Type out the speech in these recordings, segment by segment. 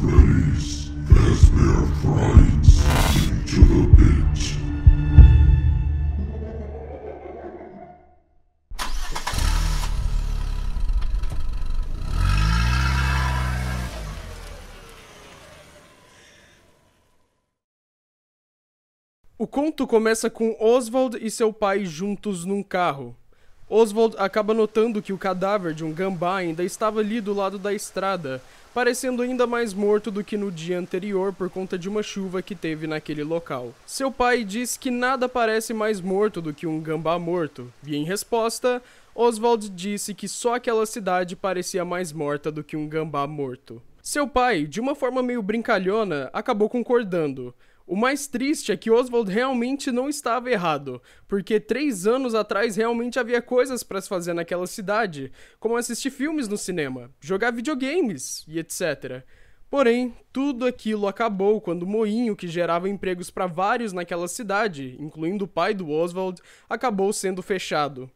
praise as their frights into the pit. O conto começa com Oswald e seu pai juntos num carro. Oswald acaba notando que o cadáver de um gambá ainda estava ali do lado da estrada, parecendo ainda mais morto do que no dia anterior por conta de uma chuva que teve naquele local. Seu pai diz que nada parece mais morto do que um gambá morto, e em resposta, Oswald disse que só aquela cidade parecia mais morta do que um gambá morto. Seu pai, de uma forma meio brincalhona, acabou concordando, o mais triste é que Oswald realmente não estava errado, porque três anos atrás realmente havia coisas para se fazer naquela cidade, como assistir filmes no cinema, jogar videogames e etc. Porém, tudo aquilo acabou quando o moinho que gerava empregos para vários naquela cidade, incluindo o pai do Oswald, acabou sendo fechado.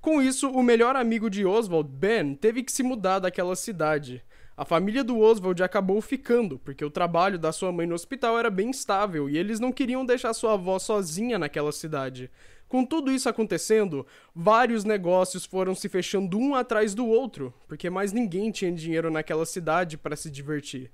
Com isso, o melhor amigo de Oswald, Ben, teve que se mudar daquela cidade. A família do Oswald acabou ficando, porque o trabalho da sua mãe no hospital era bem estável e eles não queriam deixar sua avó sozinha naquela cidade. Com tudo isso acontecendo, vários negócios foram se fechando um atrás do outro, porque mais ninguém tinha dinheiro naquela cidade para se divertir.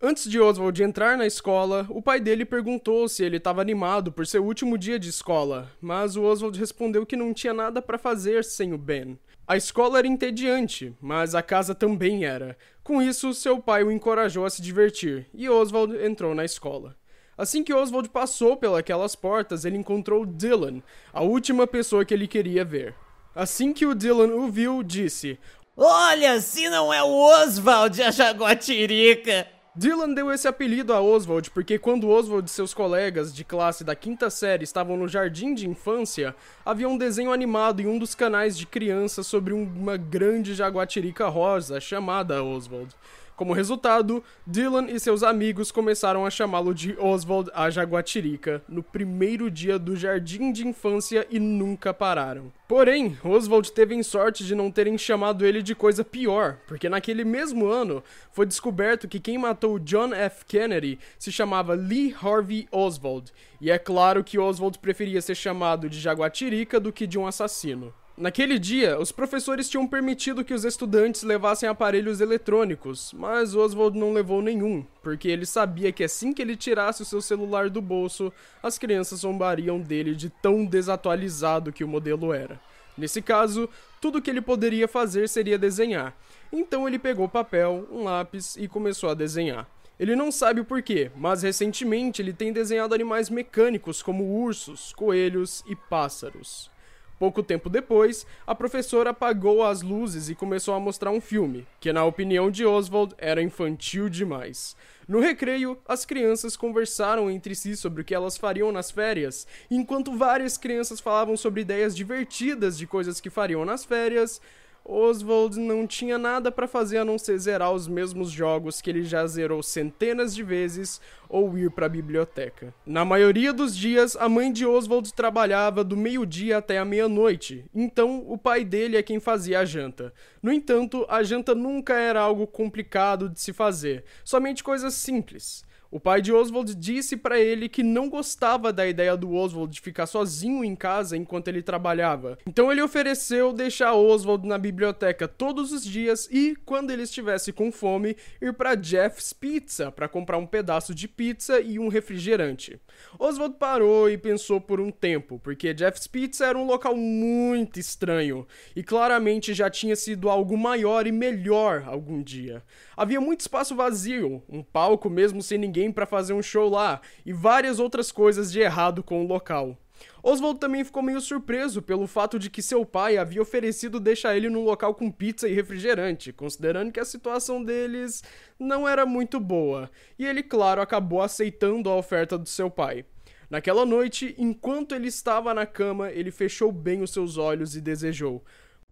Antes de Oswald entrar na escola, o pai dele perguntou se ele estava animado por seu último dia de escola, mas o Oswald respondeu que não tinha nada para fazer sem o Ben. A escola era entediante, mas a casa também era. Com isso, seu pai o encorajou a se divertir, e Oswald entrou na escola. Assim que Oswald passou pelas portas, ele encontrou Dylan, a última pessoa que ele queria ver. Assim que o Dylan o viu, disse: Olha, se não é o Oswald, a jaguatirica! Dylan deu esse apelido a Oswald porque quando Oswald e seus colegas de classe da quinta série estavam no jardim de infância, havia um desenho animado em um dos canais de crianças sobre uma grande jaguatirica rosa chamada Oswald. Como resultado, Dylan e seus amigos começaram a chamá-lo de Oswald a Jaguatirica no primeiro dia do jardim de infância e nunca pararam. Porém, Oswald teve sorte de não terem chamado ele de coisa pior, porque naquele mesmo ano foi descoberto que quem matou John F. Kennedy se chamava Lee Harvey Oswald, e é claro que Oswald preferia ser chamado de Jaguatirica do que de um assassino. Naquele dia, os professores tinham permitido que os estudantes levassem aparelhos eletrônicos, mas Oswald não levou nenhum, porque ele sabia que assim que ele tirasse o seu celular do bolso, as crianças zombariam dele de tão desatualizado que o modelo era. Nesse caso, tudo que ele poderia fazer seria desenhar. Então ele pegou papel, um lápis e começou a desenhar. Ele não sabe o porquê, mas recentemente ele tem desenhado animais mecânicos como ursos, coelhos e pássaros. Pouco tempo depois, a professora apagou as luzes e começou a mostrar um filme, que, na opinião de Oswald, era infantil demais. No recreio, as crianças conversaram entre si sobre o que elas fariam nas férias, enquanto várias crianças falavam sobre ideias divertidas de coisas que fariam nas férias. Oswald não tinha nada para fazer a não ser zerar os mesmos jogos que ele já zerou centenas de vezes ou ir para a biblioteca. Na maioria dos dias, a mãe de Oswald trabalhava do meio-dia até a meia-noite, então o pai dele é quem fazia a janta. No entanto, a janta nunca era algo complicado de se fazer, somente coisas simples. O pai de Oswald disse para ele que não gostava da ideia do Oswald de ficar sozinho em casa enquanto ele trabalhava. Então ele ofereceu deixar Oswald na biblioteca todos os dias e, quando ele estivesse com fome, ir para Jeff's Pizza para comprar um pedaço de pizza e um refrigerante. Oswald parou e pensou por um tempo, porque Jeff's Pizza era um local muito estranho e claramente já tinha sido algo maior e melhor algum dia. Havia muito espaço vazio, um palco mesmo sem ninguém para fazer um show lá e várias outras coisas de errado com o local. Oswald também ficou meio surpreso pelo fato de que seu pai havia oferecido deixar ele num local com pizza e refrigerante, considerando que a situação deles não era muito boa, e ele, claro, acabou aceitando a oferta do seu pai. Naquela noite, enquanto ele estava na cama, ele fechou bem os seus olhos e desejou: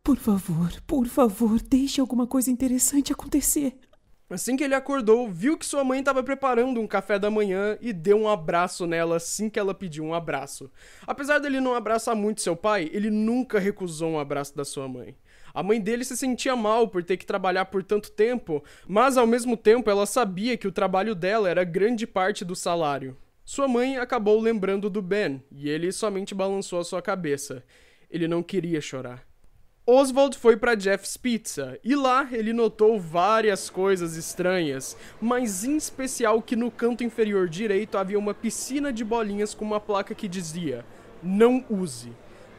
Por favor, por favor, deixe alguma coisa interessante acontecer. Assim que ele acordou, viu que sua mãe estava preparando um café da manhã e deu um abraço nela assim que ela pediu um abraço. Apesar dele não abraçar muito seu pai, ele nunca recusou um abraço da sua mãe. A mãe dele se sentia mal por ter que trabalhar por tanto tempo, mas ao mesmo tempo ela sabia que o trabalho dela era grande parte do salário. Sua mãe acabou lembrando do Ben e ele somente balançou a sua cabeça. Ele não queria chorar. Oswald foi para Jeff's Pizza e lá ele notou várias coisas estranhas, mas em especial que no canto inferior direito havia uma piscina de bolinhas com uma placa que dizia: Não use.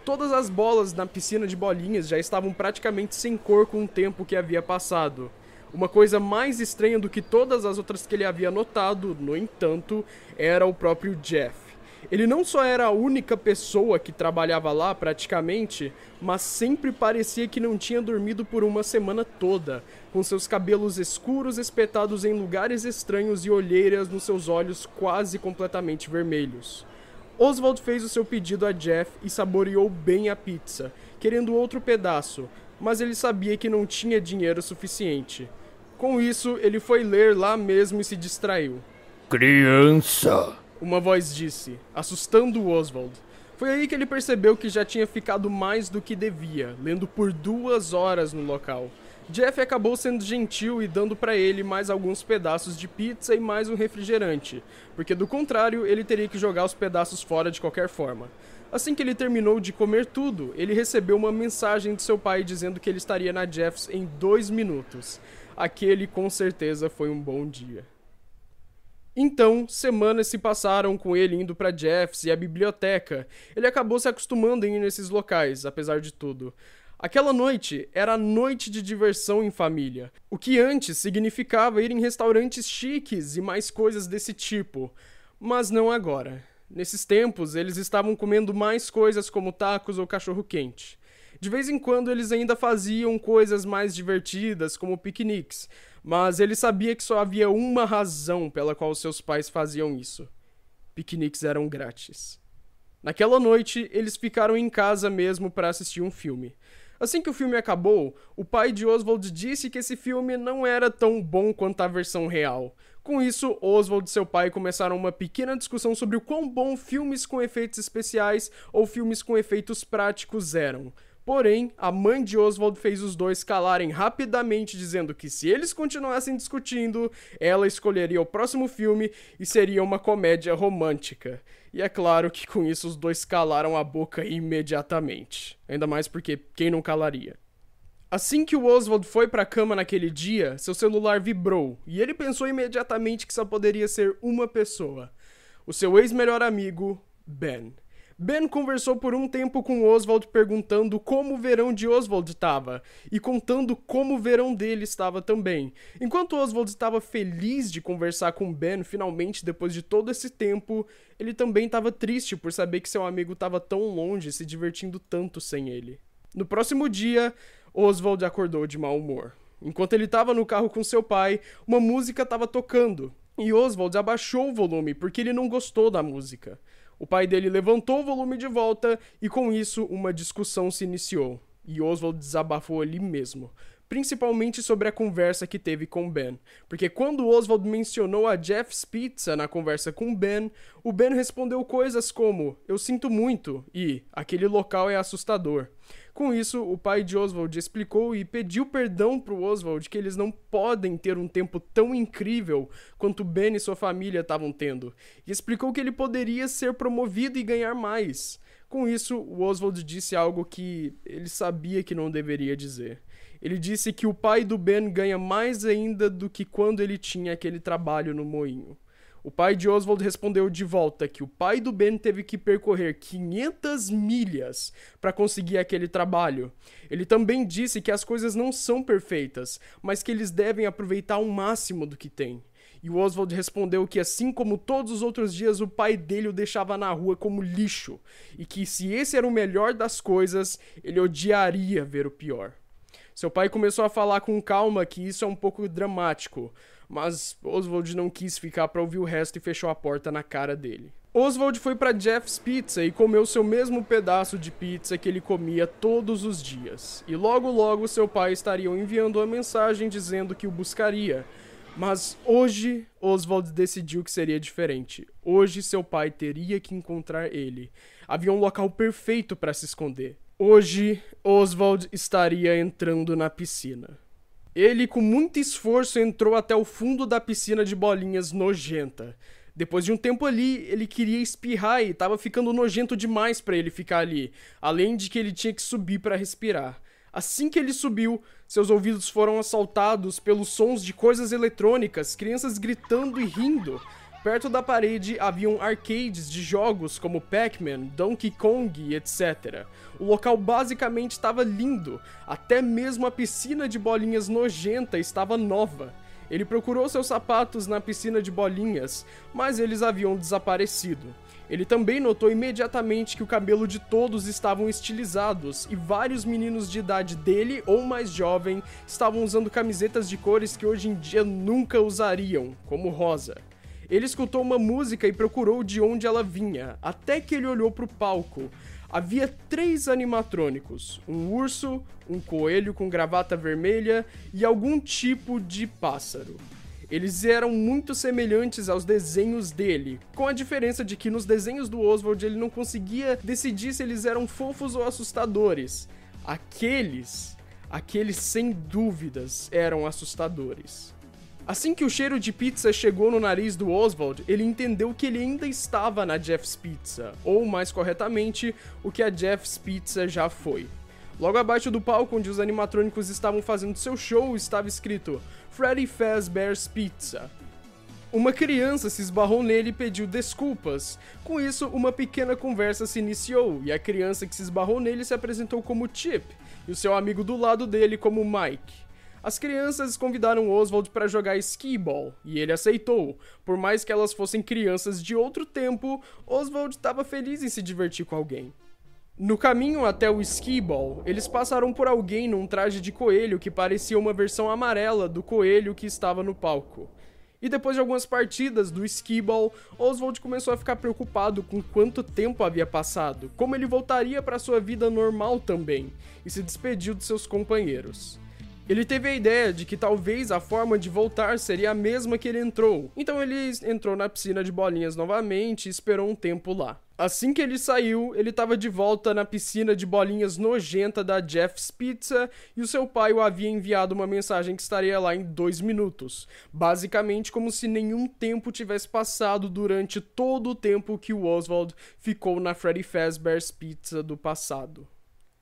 Todas as bolas na piscina de bolinhas já estavam praticamente sem cor com o tempo que havia passado. Uma coisa mais estranha do que todas as outras que ele havia notado, no entanto, era o próprio Jeff. Ele não só era a única pessoa que trabalhava lá praticamente, mas sempre parecia que não tinha dormido por uma semana toda, com seus cabelos escuros espetados em lugares estranhos e olheiras nos seus olhos quase completamente vermelhos. Oswald fez o seu pedido a Jeff e saboreou bem a pizza, querendo outro pedaço, mas ele sabia que não tinha dinheiro suficiente. Com isso, ele foi ler lá mesmo e se distraiu. Criança! Uma voz disse, assustando Oswald. Foi aí que ele percebeu que já tinha ficado mais do que devia, lendo por duas horas no local. Jeff acabou sendo gentil e dando para ele mais alguns pedaços de pizza e mais um refrigerante, porque do contrário ele teria que jogar os pedaços fora de qualquer forma. Assim que ele terminou de comer tudo, ele recebeu uma mensagem de seu pai dizendo que ele estaria na Jeffs em dois minutos. Aquele com certeza foi um bom dia. Então, semanas se passaram com ele indo para Jeffs e a biblioteca. Ele acabou se acostumando em ir nesses locais, apesar de tudo. Aquela noite era a noite de diversão em família, o que antes significava ir em restaurantes chiques e mais coisas desse tipo, mas não agora. Nesses tempos, eles estavam comendo mais coisas como tacos ou cachorro-quente. De vez em quando eles ainda faziam coisas mais divertidas, como piqueniques, mas ele sabia que só havia uma razão pela qual seus pais faziam isso: piqueniques eram grátis. Naquela noite, eles ficaram em casa mesmo para assistir um filme. Assim que o filme acabou, o pai de Oswald disse que esse filme não era tão bom quanto a versão real. Com isso, Oswald e seu pai começaram uma pequena discussão sobre o quão bom filmes com efeitos especiais ou filmes com efeitos práticos eram. Porém, a mãe de Oswald fez os dois calarem rapidamente, dizendo que se eles continuassem discutindo, ela escolheria o próximo filme e seria uma comédia romântica. E é claro que com isso os dois calaram a boca imediatamente. Ainda mais porque quem não calaria? Assim que o Oswald foi para a cama naquele dia, seu celular vibrou e ele pensou imediatamente que só poderia ser uma pessoa: o seu ex-melhor amigo, Ben. Ben conversou por um tempo com Oswald perguntando como o verão de Oswald estava e contando como o verão dele estava também. Enquanto Oswald estava feliz de conversar com Ben finalmente depois de todo esse tempo, ele também estava triste por saber que seu amigo estava tão longe se divertindo tanto sem ele. No próximo dia, Oswald acordou de mau humor. Enquanto ele estava no carro com seu pai, uma música estava tocando e Oswald abaixou o volume porque ele não gostou da música. O pai dele levantou o volume de volta e com isso uma discussão se iniciou. E Oswald desabafou ali mesmo, principalmente sobre a conversa que teve com Ben, porque quando Oswald mencionou a Jeff's Pizza na conversa com Ben, o Ben respondeu coisas como: "Eu sinto muito" e "aquele local é assustador". Com isso, o pai de Oswald explicou e pediu perdão para o Oswald que eles não podem ter um tempo tão incrível quanto Ben e sua família estavam tendo, e explicou que ele poderia ser promovido e ganhar mais. Com isso, o Oswald disse algo que ele sabia que não deveria dizer. Ele disse que o pai do Ben ganha mais ainda do que quando ele tinha aquele trabalho no moinho. O pai de Oswald respondeu de volta que o pai do Ben teve que percorrer 500 milhas para conseguir aquele trabalho. Ele também disse que as coisas não são perfeitas, mas que eles devem aproveitar o máximo do que têm. E o Oswald respondeu que, assim como todos os outros dias, o pai dele o deixava na rua como lixo, e que se esse era o melhor das coisas, ele odiaria ver o pior. Seu pai começou a falar com calma que isso é um pouco dramático, mas Oswald não quis ficar para ouvir o resto e fechou a porta na cara dele. Oswald foi para Jeff's Pizza e comeu seu mesmo pedaço de pizza que ele comia todos os dias. E logo logo seu pai estaria enviando uma mensagem dizendo que o buscaria. Mas hoje Oswald decidiu que seria diferente. Hoje seu pai teria que encontrar ele. Havia um local perfeito para se esconder. Hoje, Oswald estaria entrando na piscina. Ele, com muito esforço, entrou até o fundo da piscina de bolinhas nojenta. Depois de um tempo ali, ele queria espirrar e estava ficando nojento demais para ele ficar ali, além de que ele tinha que subir para respirar. Assim que ele subiu, seus ouvidos foram assaltados pelos sons de coisas eletrônicas, crianças gritando e rindo. Perto da parede haviam arcades de jogos como Pac-Man, Donkey Kong, etc. O local basicamente estava lindo, até mesmo a piscina de bolinhas nojenta estava nova. Ele procurou seus sapatos na piscina de bolinhas, mas eles haviam desaparecido. Ele também notou imediatamente que o cabelo de todos estavam estilizados e vários meninos de idade dele ou mais jovem estavam usando camisetas de cores que hoje em dia nunca usariam, como rosa. Ele escutou uma música e procurou de onde ela vinha, até que ele olhou para o palco. Havia três animatrônicos: um urso, um coelho com gravata vermelha e algum tipo de pássaro. Eles eram muito semelhantes aos desenhos dele, com a diferença de que nos desenhos do Oswald ele não conseguia decidir se eles eram fofos ou assustadores. Aqueles, aqueles sem dúvidas eram assustadores. Assim que o cheiro de pizza chegou no nariz do Oswald, ele entendeu que ele ainda estava na Jeff's Pizza, ou mais corretamente, o que a Jeff's Pizza já foi. Logo abaixo do palco onde os animatrônicos estavam fazendo seu show estava escrito Freddy Fazbear's Pizza. Uma criança se esbarrou nele e pediu desculpas. Com isso, uma pequena conversa se iniciou e a criança que se esbarrou nele se apresentou como Chip e o seu amigo do lado dele como Mike. As crianças convidaram Oswald para jogar skee-ball e ele aceitou. Por mais que elas fossem crianças de outro tempo, Oswald estava feliz em se divertir com alguém. No caminho até o skee-ball, eles passaram por alguém num traje de coelho que parecia uma versão amarela do coelho que estava no palco. E depois de algumas partidas do skee-ball, Oswald começou a ficar preocupado com quanto tempo havia passado, como ele voltaria para sua vida normal também, e se despediu de seus companheiros. Ele teve a ideia de que talvez a forma de voltar seria a mesma que ele entrou, então ele entrou na piscina de bolinhas novamente e esperou um tempo lá. Assim que ele saiu, ele estava de volta na piscina de bolinhas nojenta da Jeff's Pizza e o seu pai o havia enviado uma mensagem que estaria lá em dois minutos. Basicamente, como se nenhum tempo tivesse passado durante todo o tempo que o Oswald ficou na Freddy Fazbear's Pizza do passado.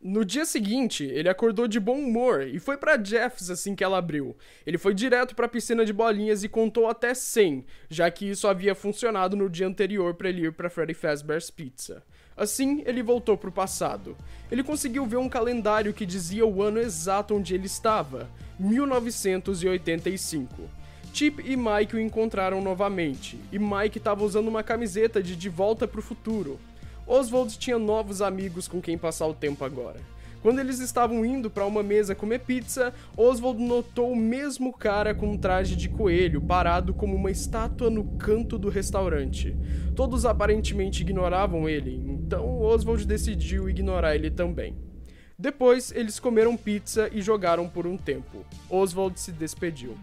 No dia seguinte, ele acordou de bom humor e foi para Jeff's assim que ela abriu. Ele foi direto para a piscina de bolinhas e contou até 100, já que isso havia funcionado no dia anterior para ele ir para Freddy Fazbear's Pizza. Assim, ele voltou para o passado. Ele conseguiu ver um calendário que dizia o ano exato onde ele estava, 1985. Chip e Mike o encontraram novamente, e Mike estava usando uma camiseta de De Volta para o Futuro. Oswald tinha novos amigos com quem passar o tempo agora. Quando eles estavam indo para uma mesa comer pizza, Oswald notou o mesmo cara com um traje de coelho parado como uma estátua no canto do restaurante. Todos aparentemente ignoravam ele, então Oswald decidiu ignorar ele também. Depois, eles comeram pizza e jogaram por um tempo. Oswald se despediu.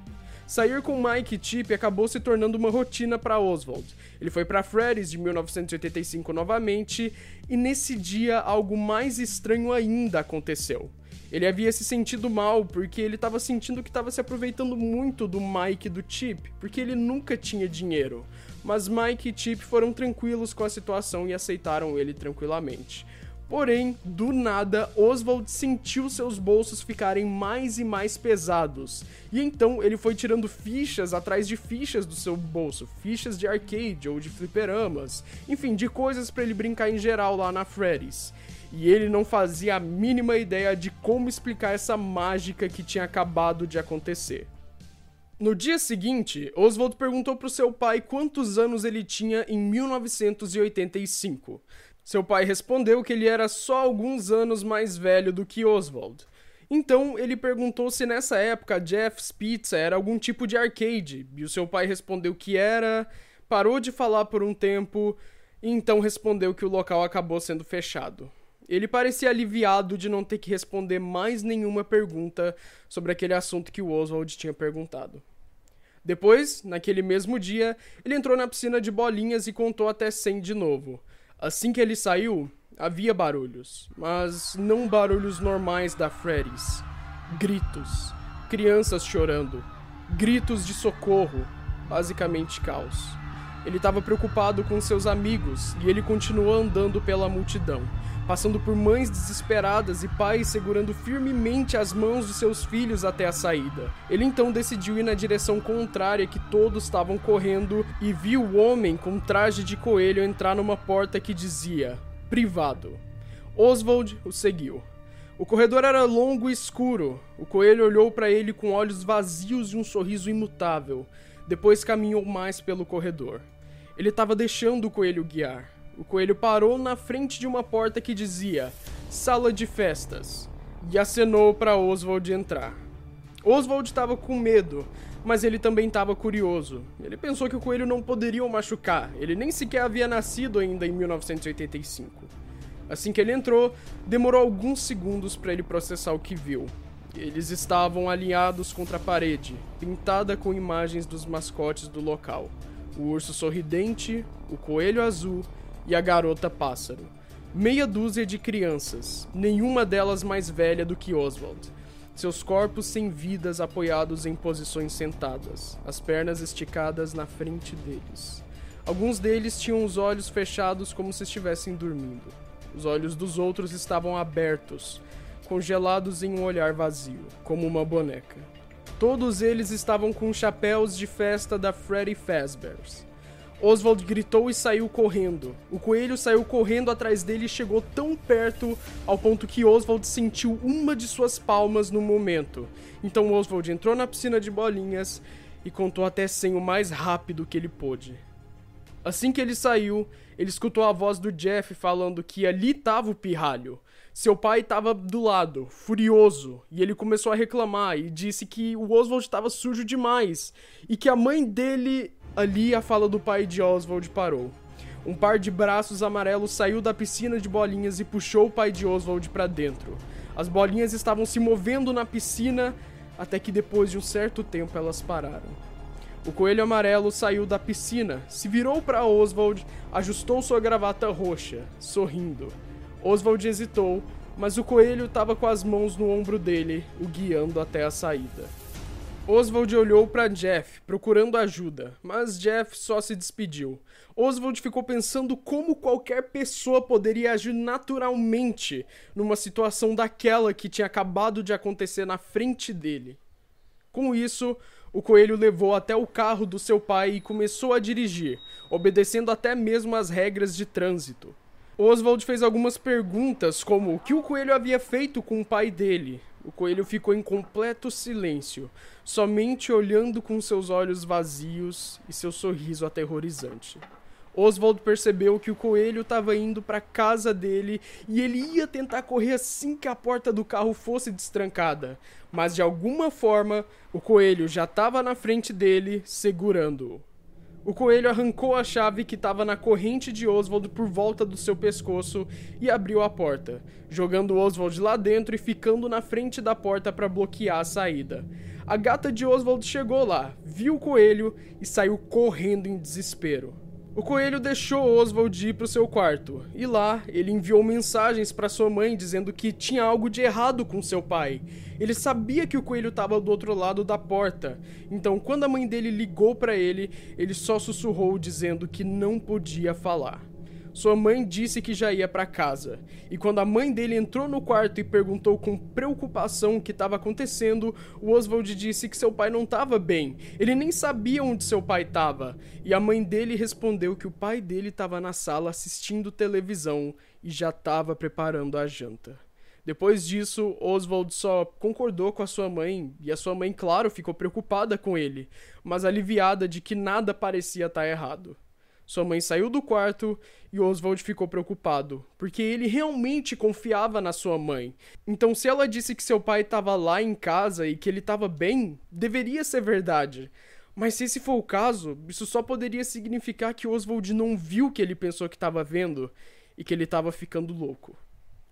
Sair com Mike e Chip acabou se tornando uma rotina para Oswald. Ele foi para Freddy's de 1985 novamente, e nesse dia algo mais estranho ainda aconteceu. Ele havia se sentido mal porque ele estava sentindo que estava se aproveitando muito do Mike e do Chip, porque ele nunca tinha dinheiro. Mas Mike e Chip foram tranquilos com a situação e aceitaram ele tranquilamente. Porém, do nada, Oswald sentiu seus bolsos ficarem mais e mais pesados. E então ele foi tirando fichas atrás de fichas do seu bolso, fichas de arcade ou de fliperamas, enfim, de coisas para ele brincar em geral lá na Freddy's. E ele não fazia a mínima ideia de como explicar essa mágica que tinha acabado de acontecer. No dia seguinte, Oswald perguntou para o seu pai quantos anos ele tinha em 1985. Seu pai respondeu que ele era só alguns anos mais velho do que Oswald. Então ele perguntou se nessa época Jeff's Pizza era algum tipo de arcade, e o seu pai respondeu que era, parou de falar por um tempo, e então respondeu que o local acabou sendo fechado. Ele parecia aliviado de não ter que responder mais nenhuma pergunta sobre aquele assunto que o Oswald tinha perguntado. Depois, naquele mesmo dia, ele entrou na piscina de bolinhas e contou até 100 de novo. Assim que ele saiu, Havia barulhos, mas não barulhos normais da Freddy's. Gritos, crianças chorando, gritos de socorro, basicamente caos. Ele estava preocupado com seus amigos e ele continuou andando pela multidão, passando por mães desesperadas e pais segurando firmemente as mãos de seus filhos até a saída. Ele então decidiu ir na direção contrária que todos estavam correndo e viu o homem com traje de coelho entrar numa porta que dizia privado. Oswald o seguiu. O corredor era longo e escuro. O coelho olhou para ele com olhos vazios e um sorriso imutável. Depois caminhou mais pelo corredor. Ele estava deixando o coelho guiar. O coelho parou na frente de uma porta que dizia Sala de Festas e acenou para Oswald entrar. Oswald estava com medo, mas ele também estava curioso. Ele pensou que o coelho não poderia o machucar, ele nem sequer havia nascido ainda em 1985. Assim que ele entrou, demorou alguns segundos para ele processar o que viu. Eles estavam alinhados contra a parede, pintada com imagens dos mascotes do local: o urso sorridente, o coelho azul e a garota pássaro. Meia dúzia de crianças, nenhuma delas mais velha do que Oswald seus corpos sem vidas apoiados em posições sentadas, as pernas esticadas na frente deles. Alguns deles tinham os olhos fechados como se estivessem dormindo. Os olhos dos outros estavam abertos, congelados em um olhar vazio, como uma boneca. Todos eles estavam com chapéus de festa da Freddy Fazbear's. Oswald gritou e saiu correndo. O coelho saiu correndo atrás dele e chegou tão perto ao ponto que Oswald sentiu uma de suas palmas no momento. Então Oswald entrou na piscina de bolinhas e contou até 100 o mais rápido que ele pôde. Assim que ele saiu, ele escutou a voz do Jeff falando que ali estava o pirralho. Seu pai estava do lado, furioso, e ele começou a reclamar e disse que o Oswald estava sujo demais e que a mãe dele Ali a fala do pai de Oswald parou. Um par de braços amarelos saiu da piscina de bolinhas e puxou o pai de Oswald para dentro. As bolinhas estavam se movendo na piscina até que depois de um certo tempo elas pararam. O coelho amarelo saiu da piscina, se virou para Oswald, ajustou sua gravata roxa, sorrindo. Oswald hesitou, mas o coelho estava com as mãos no ombro dele, o guiando até a saída. Oswald olhou para Jeff, procurando ajuda, mas Jeff só se despediu. Oswald ficou pensando como qualquer pessoa poderia agir naturalmente numa situação daquela que tinha acabado de acontecer na frente dele. Com isso, o coelho levou até o carro do seu pai e começou a dirigir, obedecendo até mesmo as regras de trânsito. Oswald fez algumas perguntas, como o que o coelho havia feito com o pai dele, o coelho ficou em completo silêncio, somente olhando com seus olhos vazios e seu sorriso aterrorizante. Oswald percebeu que o coelho estava indo para casa dele e ele ia tentar correr assim que a porta do carro fosse destrancada, mas de alguma forma o coelho já estava na frente dele, segurando-o. O coelho arrancou a chave que estava na corrente de Oswald por volta do seu pescoço e abriu a porta, jogando Oswald lá dentro e ficando na frente da porta para bloquear a saída. A gata de Oswald chegou lá, viu o coelho e saiu correndo em desespero. O coelho deixou Oswald ir para o seu quarto, e lá ele enviou mensagens para sua mãe dizendo que tinha algo de errado com seu pai. Ele sabia que o coelho estava do outro lado da porta, então quando a mãe dele ligou para ele, ele só sussurrou dizendo que não podia falar. Sua mãe disse que já ia para casa, e quando a mãe dele entrou no quarto e perguntou com preocupação o que estava acontecendo, o Oswald disse que seu pai não estava bem. Ele nem sabia onde seu pai estava, e a mãe dele respondeu que o pai dele estava na sala assistindo televisão e já estava preparando a janta. Depois disso, Oswald só concordou com a sua mãe, e a sua mãe, claro, ficou preocupada com ele, mas aliviada de que nada parecia estar tá errado. Sua mãe saiu do quarto e Oswald ficou preocupado, porque ele realmente confiava na sua mãe. Então, se ela disse que seu pai estava lá em casa e que ele estava bem, deveria ser verdade. Mas se esse for o caso, isso só poderia significar que Oswald não viu o que ele pensou que estava vendo e que ele estava ficando louco.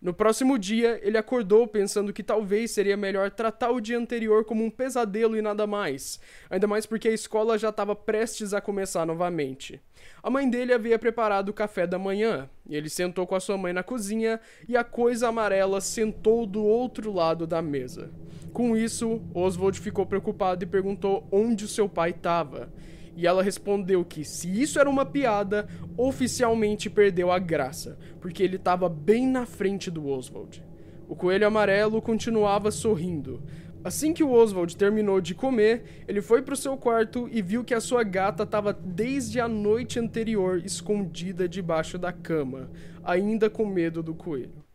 No próximo dia, ele acordou pensando que talvez seria melhor tratar o dia anterior como um pesadelo e nada mais, ainda mais porque a escola já estava prestes a começar novamente. A mãe dele havia preparado o café da manhã, e ele sentou com a sua mãe na cozinha e a coisa amarela sentou do outro lado da mesa. Com isso, Oswald ficou preocupado e perguntou onde seu pai estava. E ela respondeu que, se isso era uma piada, oficialmente perdeu a graça, porque ele estava bem na frente do Oswald. O coelho amarelo continuava sorrindo. Assim que o Oswald terminou de comer, ele foi para o seu quarto e viu que a sua gata estava desde a noite anterior escondida debaixo da cama, ainda com medo do coelho.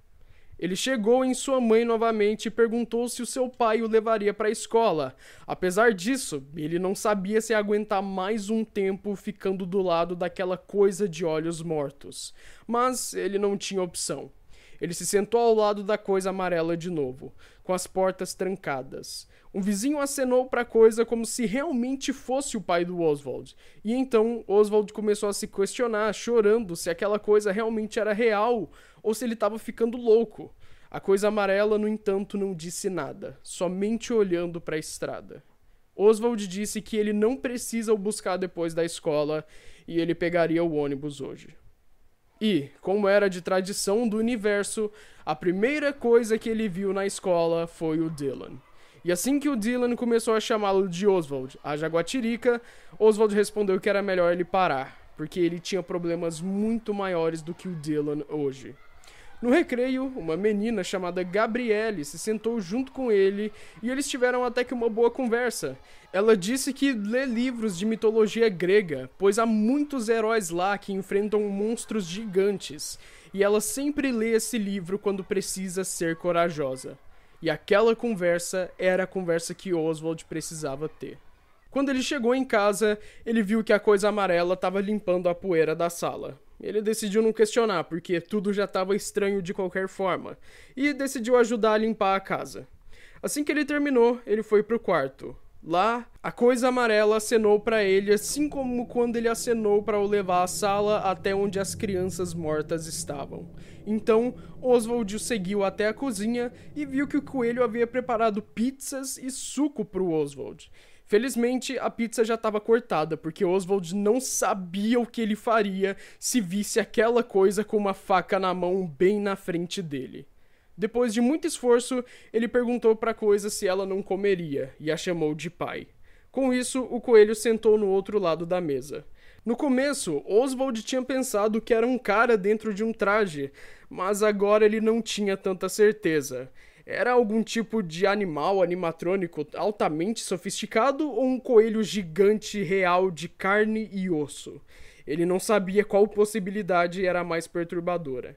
Ele chegou em sua mãe novamente e perguntou se o seu pai o levaria para a escola. Apesar disso, ele não sabia se aguentar mais um tempo ficando do lado daquela coisa de olhos mortos. Mas ele não tinha opção. Ele se sentou ao lado da coisa amarela de novo, com as portas trancadas. Um vizinho acenou para a coisa como se realmente fosse o pai do Oswald. E então Oswald começou a se questionar, chorando se aquela coisa realmente era real ou se ele estava ficando louco. A coisa amarela, no entanto, não disse nada, somente olhando para a estrada. Oswald disse que ele não precisa o buscar depois da escola e ele pegaria o ônibus hoje. E, como era de tradição do universo, a primeira coisa que ele viu na escola foi o Dylan. E assim que o Dylan começou a chamá-lo de Oswald, a jaguatirica, Oswald respondeu que era melhor ele parar, porque ele tinha problemas muito maiores do que o Dylan hoje. No recreio, uma menina chamada Gabriele se sentou junto com ele e eles tiveram até que uma boa conversa. Ela disse que lê livros de mitologia grega, pois há muitos heróis lá que enfrentam monstros gigantes, e ela sempre lê esse livro quando precisa ser corajosa. E aquela conversa era a conversa que Oswald precisava ter. Quando ele chegou em casa, ele viu que a coisa amarela estava limpando a poeira da sala. Ele decidiu não questionar, porque tudo já estava estranho de qualquer forma, e decidiu ajudar a limpar a casa. Assim que ele terminou, ele foi pro quarto. Lá, a coisa amarela acenou para ele, assim como quando ele acenou para o levar à sala até onde as crianças mortas estavam. Então, Oswald o seguiu até a cozinha e viu que o coelho havia preparado pizzas e suco para o Oswald. Felizmente, a pizza já estava cortada, porque Oswald não sabia o que ele faria se visse aquela coisa com uma faca na mão bem na frente dele. Depois de muito esforço, ele perguntou para a coisa se ela não comeria e a chamou de pai. Com isso, o coelho sentou no outro lado da mesa. No começo, Oswald tinha pensado que era um cara dentro de um traje, mas agora ele não tinha tanta certeza. Era algum tipo de animal animatrônico altamente sofisticado ou um coelho gigante real de carne e osso? Ele não sabia qual possibilidade era mais perturbadora.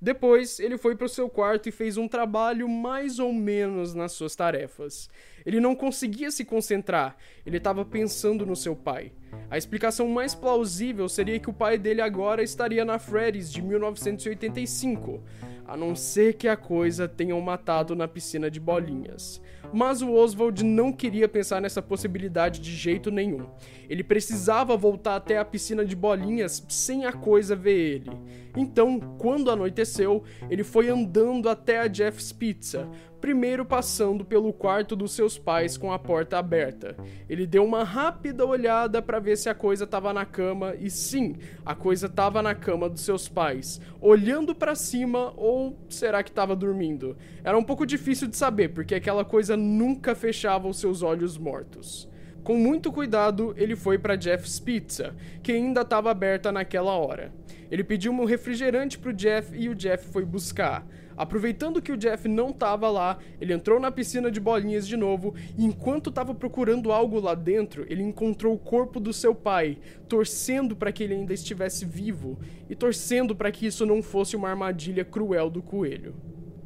Depois, ele foi para o seu quarto e fez um trabalho mais ou menos nas suas tarefas. Ele não conseguia se concentrar, ele estava pensando no seu pai. A explicação mais plausível seria que o pai dele agora estaria na Freddy's de 1985 a não ser que a coisa tenham matado na piscina de bolinhas. Mas o Oswald não queria pensar nessa possibilidade de jeito nenhum. Ele precisava voltar até a piscina de bolinhas sem a coisa ver ele. Então, quando anoiteceu, ele foi andando até a Jeff's Pizza, primeiro passando pelo quarto dos seus pais com a porta aberta. Ele deu uma rápida olhada para ver se a coisa estava na cama e sim, a coisa estava na cama dos seus pais, olhando para cima ou será que estava dormindo? Era um pouco difícil de saber porque aquela coisa nunca fechava os seus olhos mortos. Com muito cuidado, ele foi para Jeff's Pizza, que ainda estava aberta naquela hora. Ele pediu um refrigerante pro Jeff e o Jeff foi buscar. Aproveitando que o Jeff não estava lá, ele entrou na piscina de bolinhas de novo e enquanto estava procurando algo lá dentro, ele encontrou o corpo do seu pai, torcendo para que ele ainda estivesse vivo e torcendo para que isso não fosse uma armadilha cruel do coelho.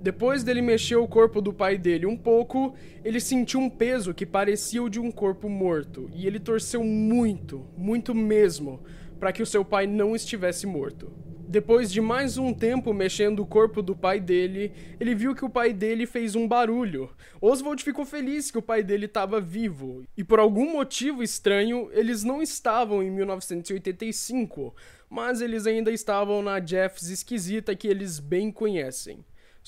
Depois dele mexer o corpo do pai dele um pouco, ele sentiu um peso que parecia o de um corpo morto, e ele torceu muito, muito mesmo, para que o seu pai não estivesse morto. Depois de mais um tempo mexendo o corpo do pai dele, ele viu que o pai dele fez um barulho. Oswald ficou feliz que o pai dele estava vivo, e por algum motivo estranho, eles não estavam em 1985, mas eles ainda estavam na Jeffs esquisita que eles bem conhecem.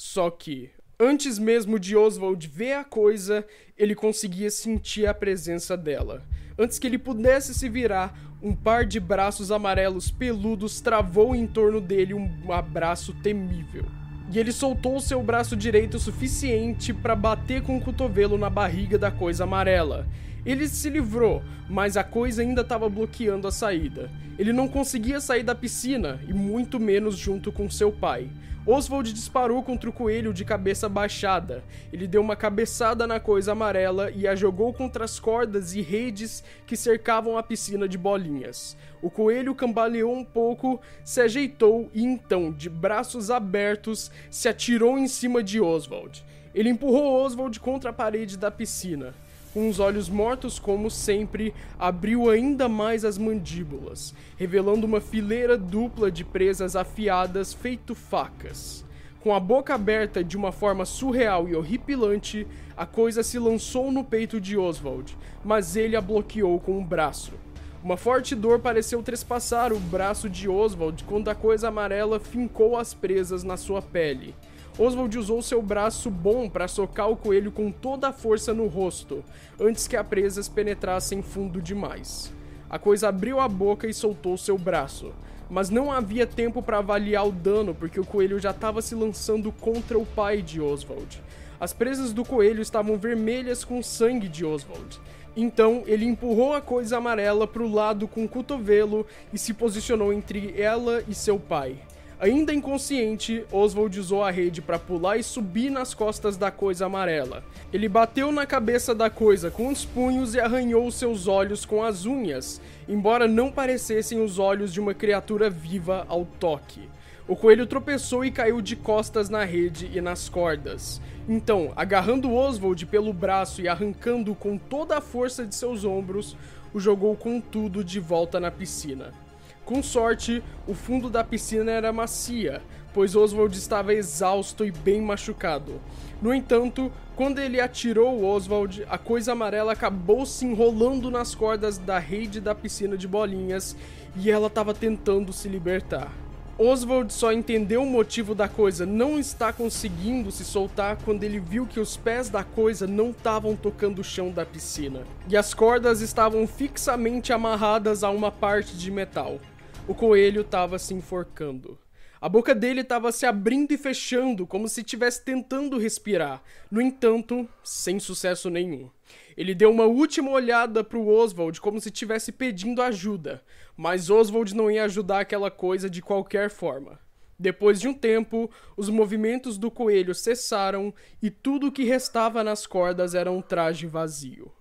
Só que, antes mesmo de Oswald ver a coisa, ele conseguia sentir a presença dela. Antes que ele pudesse se virar, um par de braços amarelos peludos travou em torno dele um abraço temível. E ele soltou seu braço direito o suficiente para bater com o cotovelo na barriga da coisa amarela. Ele se livrou, mas a coisa ainda estava bloqueando a saída. Ele não conseguia sair da piscina, e muito menos junto com seu pai. Oswald disparou contra o coelho de cabeça baixada. Ele deu uma cabeçada na coisa amarela e a jogou contra as cordas e redes que cercavam a piscina de bolinhas. O coelho cambaleou um pouco, se ajeitou e então, de braços abertos, se atirou em cima de Oswald. Ele empurrou Oswald contra a parede da piscina com os olhos mortos como sempre, abriu ainda mais as mandíbulas, revelando uma fileira dupla de presas afiadas feito facas. Com a boca aberta de uma forma surreal e horripilante, a coisa se lançou no peito de Oswald, mas ele a bloqueou com um braço. Uma forte dor pareceu trespassar o braço de Oswald quando a coisa amarela fincou as presas na sua pele. Oswald usou seu braço bom para socar o coelho com toda a força no rosto, antes que a presas penetrassem fundo demais. A coisa abriu a boca e soltou seu braço, mas não havia tempo para avaliar o dano porque o coelho já estava se lançando contra o pai de Oswald. As presas do coelho estavam vermelhas com sangue de Oswald. Então ele empurrou a coisa amarela para o lado com o cotovelo e se posicionou entre ela e seu pai. Ainda inconsciente, Oswald usou a rede para pular e subir nas costas da coisa amarela. Ele bateu na cabeça da coisa com os punhos e arranhou seus olhos com as unhas, embora não parecessem os olhos de uma criatura viva ao toque. O coelho tropeçou e caiu de costas na rede e nas cordas. Então, agarrando Oswald pelo braço e arrancando com toda a força de seus ombros, o jogou com tudo de volta na piscina. Com sorte, o fundo da piscina era macia, pois Oswald estava exausto e bem machucado. No entanto, quando ele atirou Oswald, a coisa amarela acabou se enrolando nas cordas da rede da piscina de bolinhas e ela estava tentando se libertar. Oswald só entendeu o motivo da coisa não estar conseguindo se soltar quando ele viu que os pés da coisa não estavam tocando o chão da piscina e as cordas estavam fixamente amarradas a uma parte de metal. O coelho estava se enforcando. A boca dele estava se abrindo e fechando, como se estivesse tentando respirar. No entanto, sem sucesso nenhum. Ele deu uma última olhada para o Oswald como se estivesse pedindo ajuda, mas Oswald não ia ajudar aquela coisa de qualquer forma. Depois de um tempo, os movimentos do coelho cessaram e tudo o que restava nas cordas era um traje vazio.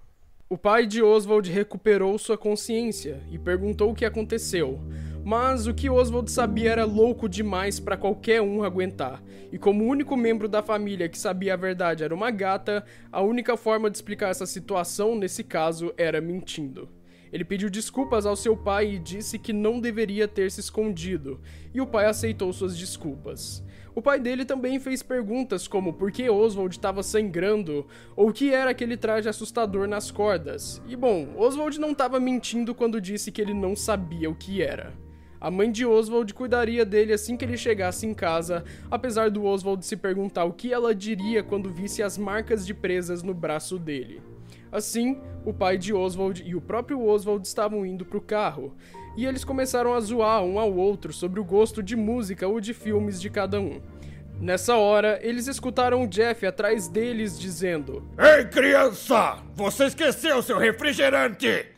O pai de Oswald recuperou sua consciência e perguntou o que aconteceu, mas o que Oswald sabia era louco demais para qualquer um aguentar. E como o único membro da família que sabia a verdade era uma gata, a única forma de explicar essa situação nesse caso era mentindo. Ele pediu desculpas ao seu pai e disse que não deveria ter se escondido, e o pai aceitou suas desculpas. O pai dele também fez perguntas como por que Oswald estava sangrando ou o que era aquele traje assustador nas cordas. E bom, Oswald não estava mentindo quando disse que ele não sabia o que era. A mãe de Oswald cuidaria dele assim que ele chegasse em casa, apesar do Oswald se perguntar o que ela diria quando visse as marcas de presas no braço dele. Assim, o pai de Oswald e o próprio Oswald estavam indo para o carro, e eles começaram a zoar um ao outro sobre o gosto de música ou de filmes de cada um. Nessa hora, eles escutaram o Jeff atrás deles dizendo: Ei, criança! Você esqueceu seu refrigerante!